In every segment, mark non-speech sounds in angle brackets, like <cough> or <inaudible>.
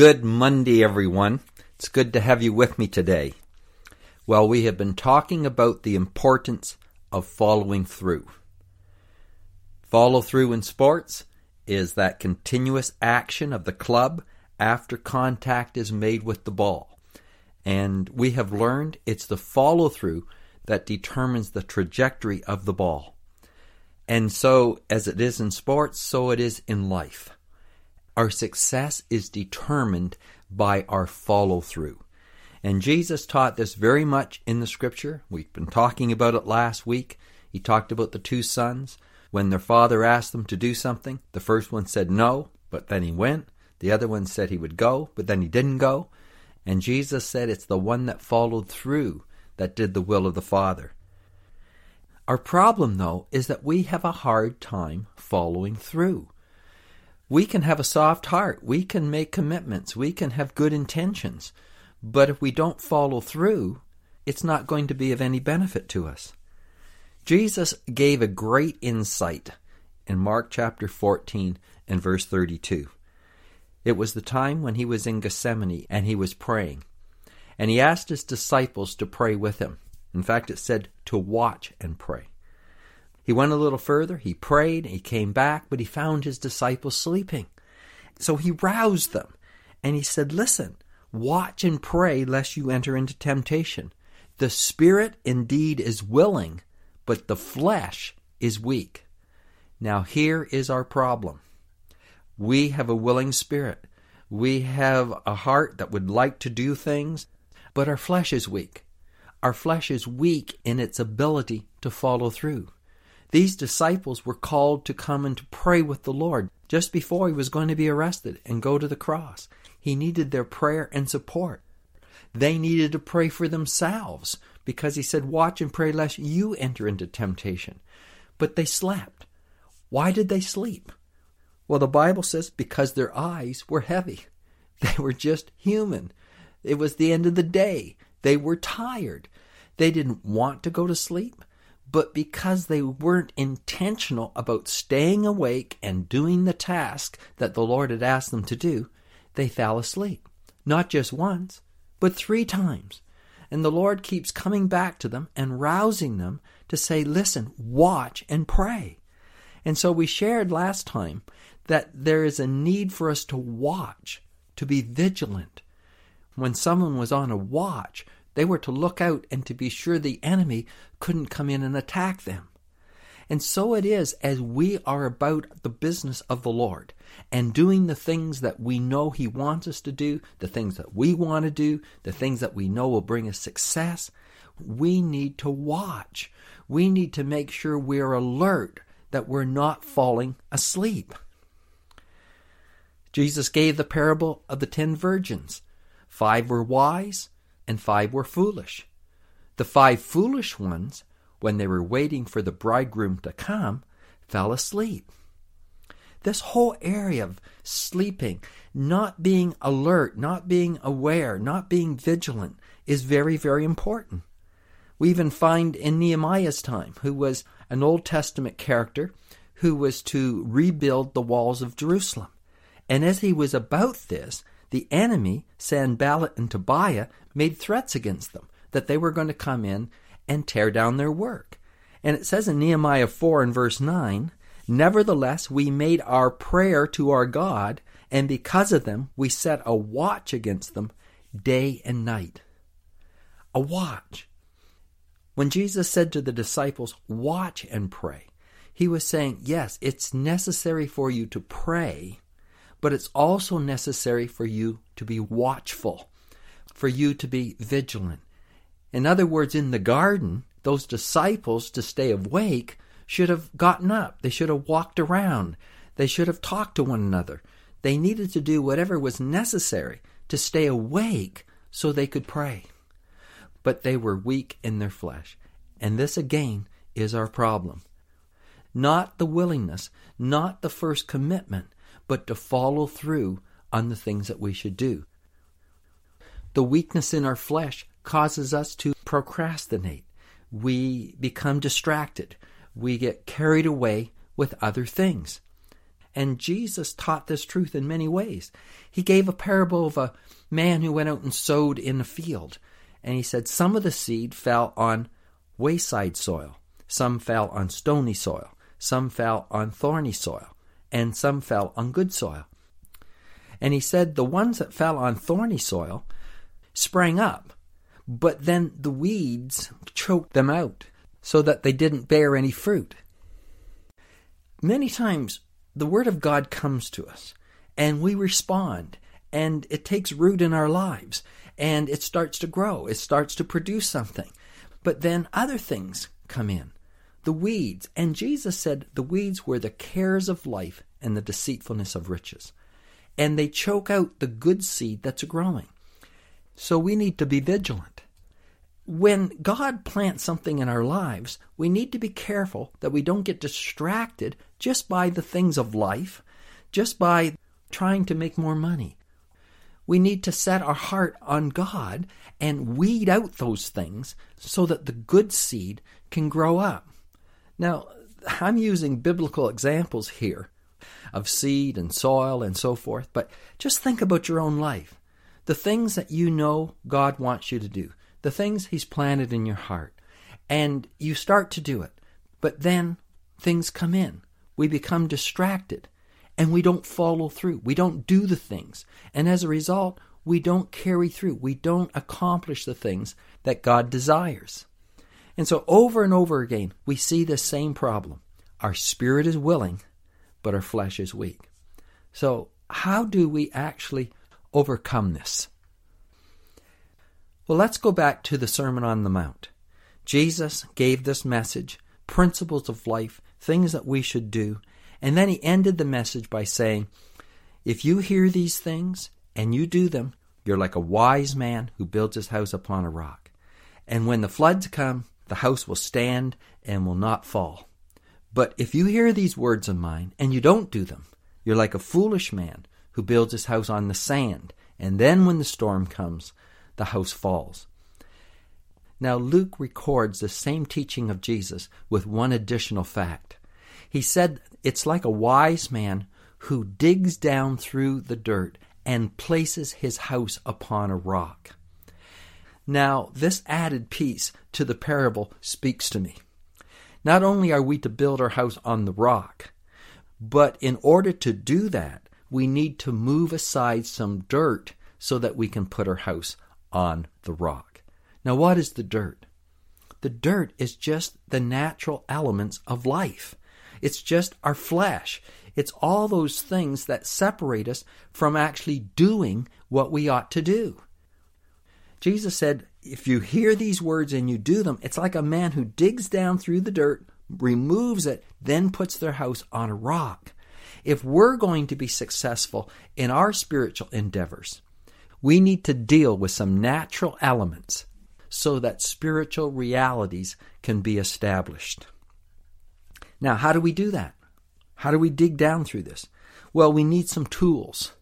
Good Monday, everyone. It's good to have you with me today. Well, we have been talking about the importance of following through. Follow through in sports is that continuous action of the club after contact is made with the ball. And we have learned it's the follow through that determines the trajectory of the ball. And so, as it is in sports, so it is in life. Our success is determined by our follow through. And Jesus taught this very much in the scripture. We've been talking about it last week. He talked about the two sons. When their father asked them to do something, the first one said no, but then he went. The other one said he would go, but then he didn't go. And Jesus said it's the one that followed through that did the will of the Father. Our problem, though, is that we have a hard time following through we can have a soft heart. We can make commitments. We can have good intentions. But if we don't follow through, it's not going to be of any benefit to us. Jesus gave a great insight in Mark chapter 14 and verse 32. It was the time when he was in Gethsemane and he was praying. And he asked his disciples to pray with him. In fact, it said to watch and pray. He went a little further, he prayed, he came back, but he found his disciples sleeping. So he roused them and he said, Listen, watch and pray lest you enter into temptation. The spirit indeed is willing, but the flesh is weak. Now, here is our problem. We have a willing spirit. We have a heart that would like to do things, but our flesh is weak. Our flesh is weak in its ability to follow through. These disciples were called to come and to pray with the Lord just before he was going to be arrested and go to the cross. He needed their prayer and support. They needed to pray for themselves because he said, Watch and pray lest you enter into temptation. But they slept. Why did they sleep? Well, the Bible says because their eyes were heavy. <laughs> They were just human. It was the end of the day. They were tired. They didn't want to go to sleep but because they weren't intentional about staying awake and doing the task that the Lord had asked them to do, they fell asleep. Not just once, but three times. And the Lord keeps coming back to them and rousing them to say, listen, watch and pray. And so we shared last time that there is a need for us to watch, to be vigilant. When someone was on a watch, they were to look out and to be sure the enemy couldn't come in and attack them. And so it is as we are about the business of the Lord and doing the things that we know He wants us to do, the things that we want to do, the things that we know will bring us success. We need to watch. We need to make sure we're alert that we're not falling asleep. Jesus gave the parable of the ten virgins. Five were wise, and five were foolish. The five foolish ones, when they were waiting for the bridegroom to come, fell asleep. This whole area of sleeping, not being alert, not being aware, not being vigilant is very, very important. We even find in Nehemiah's time, who was an Old Testament character who was to rebuild the walls of Jerusalem. And as he was about this, the enemy, Sanballat and Tobiah, made threats against them that they were going to come in and tear down their work. And it says in Nehemiah 4 and verse 9, Nevertheless, we made our prayer to our God, and because of them, we set a watch against them day and night. A watch. When Jesus said to the disciples, Watch and pray, he was saying, Yes, it's necessary for you to pray, but it's also necessary for you to be watchful for you to be vigilant. In other words, in the garden, those disciples, to stay awake, should have gotten up. They should have walked around. They should have talked to one another. They needed to do whatever was necessary to stay awake so they could pray. But they were weak in their flesh. And this again is our problem. Not the willingness, not the first commitment, but to follow through on the things that we should do. The weakness in our flesh causes us to procrastinate. We become distracted. We get carried away with other things. And Jesus taught this truth in many ways. He gave a parable of a man who went out and sowed in a field. And he said, Some of the seed fell on wayside soil, some fell on stony soil, some fell on thorny soil, and some fell on good soil. And he said, The ones that fell on thorny soil sprang up, but then the weeds choked them out so that they didn't bear any fruit. Many times the Word of God comes to us and we respond and it takes root in our lives and it starts to grow. It starts to produce something. But then other things come in. The weeds. And Jesus said the weeds were the cares of life and the deceitfulness of riches. And they choke out the good seed that's growing. So we need to be vigilant. When God plants something in our lives, we need to be careful that we don't get distracted just by the things of life, just by trying to make more money. We need to set our heart on God and weed out those things so that the good seed can grow up. Now, I'm using biblical examples here of seed and soil and so forth, but just think about your own life. The things that you know God wants you to do, the things He's planted in your heart, and you start to do it, but then things come in we become distracted and we don't follow through. We don't do the things. And as a result, we don't carry through. We don't accomplish the things that God desires. And so, over and over again, we see the same problem. Our spirit is willing, but our flesh is weak. So, how do we actually overcome this? Well, let's go back to the Sermon on the Mount. Jesus gave this message, principles of life things that we should do. And then he ended the message by saying, If you hear these things and you do them, you're like a wise man who builds his house upon a rock. And when the floods come, the house will stand and will not fall. But if you hear these words of mine and you don't do them, you're like a foolish man who builds his house on the sand. And then when the storm comes, the house falls. Now, Luke records the same teaching of Jesus with one additional fact. He said it's like a wise man who digs down through the dirt and places his house upon a rock. Now, this added piece to the parable speaks to me. Not only are we to build our house on the rock, but in order to do that, we need to move aside some dirt so that we can put our house on the rock. Now, what is the dirt? The dirt is just the natural elements of life. It's just our flesh. It's all those things that separate us from actually doing what we ought to do. Jesus said, if you hear these words and you do them, it's like a man who digs down through the dirt, removes it, then puts their house on a rock. If we're going to be successful in our spiritual endeavors, we need to deal with some natural elements so that spiritual realities can be established. Now, how do we do that? How do we dig down through this? Well, we need some tools.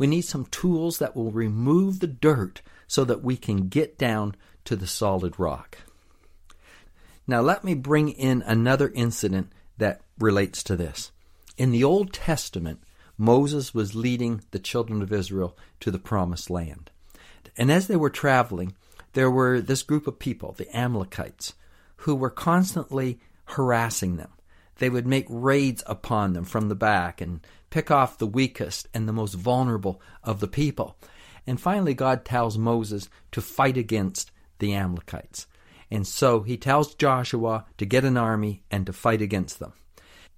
We need some tools that will remove the dirt so that we can get down to the solid rock. Now, let me bring in another incident that relates to this. In the Old Testament, Moses was leading the children of Israel to the promised land. And as they were traveling, there were this group of people, the Amalekites, who were constantly harassing them. They would make raids upon them from the back and pick off the weakest and the most vulnerable of the people. And finally, God tells Moses to fight against the Amalekites. And so he tells Joshua to get an army and to fight against them.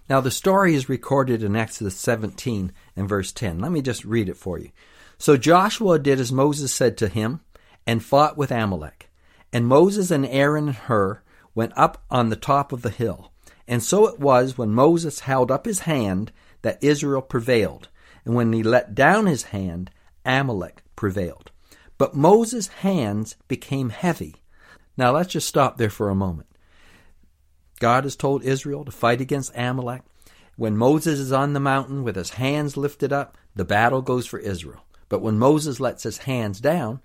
Now, the story is recorded in Exodus 17 and verse 10. Let me just read it for you. So Joshua did as Moses said to him and fought with Amalek. And Moses and Aaron and Hur went up on the top of the hill. And so it was when Moses held up his hand that Israel prevailed. And when he let down his hand, Amalek prevailed. But Moses' hands became heavy. Now let's just stop there for a moment. God has told Israel to fight against Amalek. When Moses is on the mountain with his hands lifted up, the battle goes for Israel. But when Moses lets his hands down,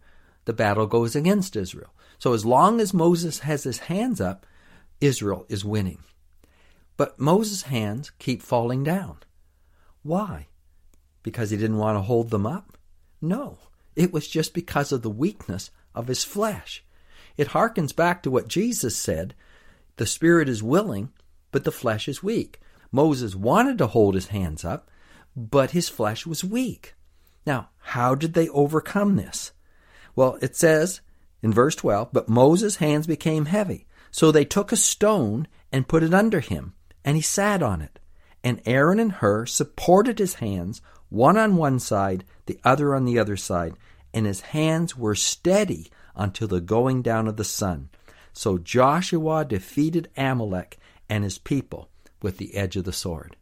the battle goes against Israel. So as long as Moses has his hands up, Israel is winning. But Moses' hands keep falling down. Why? Because he didn't want to hold them up? No, it was just because of the weakness of his flesh. It harkens back to what Jesus said the spirit is willing, but the flesh is weak. Moses wanted to hold his hands up, but his flesh was weak. Now, how did they overcome this? Well, it says in verse 12, But Moses' hands became heavy. So they took a stone and put it under him, and he sat on it. And Aaron and Hur supported his hands, one on one side, the other on the other side, and his hands were steady until the going down of the sun. So Joshua defeated Amalek and his people with the edge of the sword.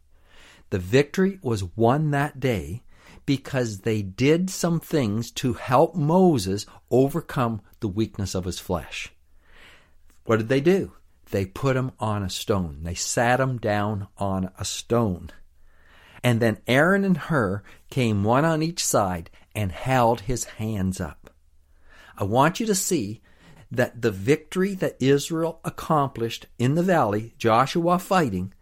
The victory was won that day because they did some things to help Moses overcome the weakness of his flesh. What did they do? They put him on a stone. They sat him down on a stone. And then Aaron and Hur came one on each side and held his hands up. I want you to see that the victory that Israel accomplished in the valley, Joshua fighting,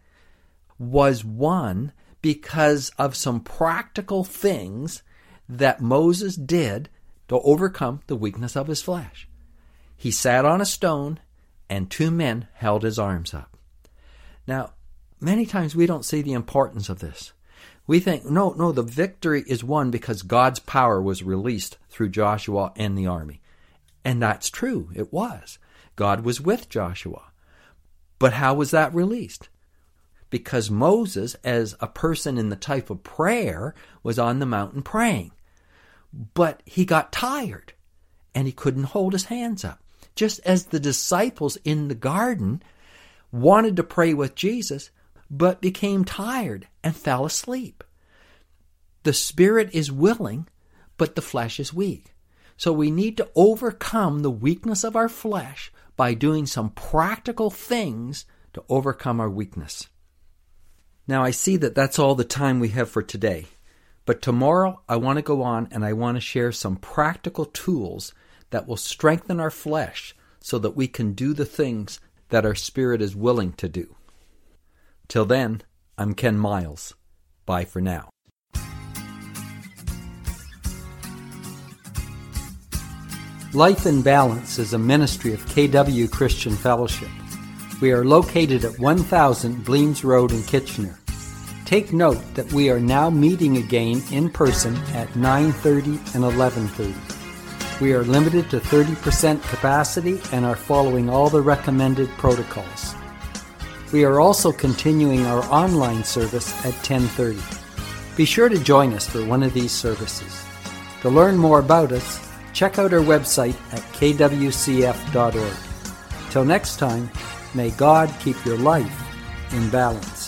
was won because of some practical things that Moses did to overcome the weakness of his flesh. He sat on a stone, and two men held his arms up. Now, many times we don't see the importance of this. We think, no, no, the victory is won because God's power was released through Joshua and the army. And that's true, it was. God was with Joshua. But how was that released? Because Moses, as a person in the type of prayer, was on the mountain praying. But he got tired and he couldn't hold his hands up. Just as the disciples in the garden wanted to pray with Jesus, but became tired and fell asleep. The spirit is willing, but the flesh is weak. So we need to overcome the weakness of our flesh by doing some practical things to overcome our weakness. Now, I see that that's all the time we have for today. But tomorrow, I want to go on and I want to share some practical tools that will strengthen our flesh so that we can do the things that our spirit is willing to do. Till then, I'm Ken Miles. Bye for now. Life in Balance is a ministry of KW Christian Fellowship. We are located at 1000 Bleams Road in Kitchener. Take note that we are now meeting again in person at 9:30 and 11:30. We are limited to 30% capacity and are following all the recommended protocols. We are also continuing our online service at 10:30. Be sure to join us for one of these services. To learn more about us, check out our website at kwcf.org. Till next time, may God keep your life in balance.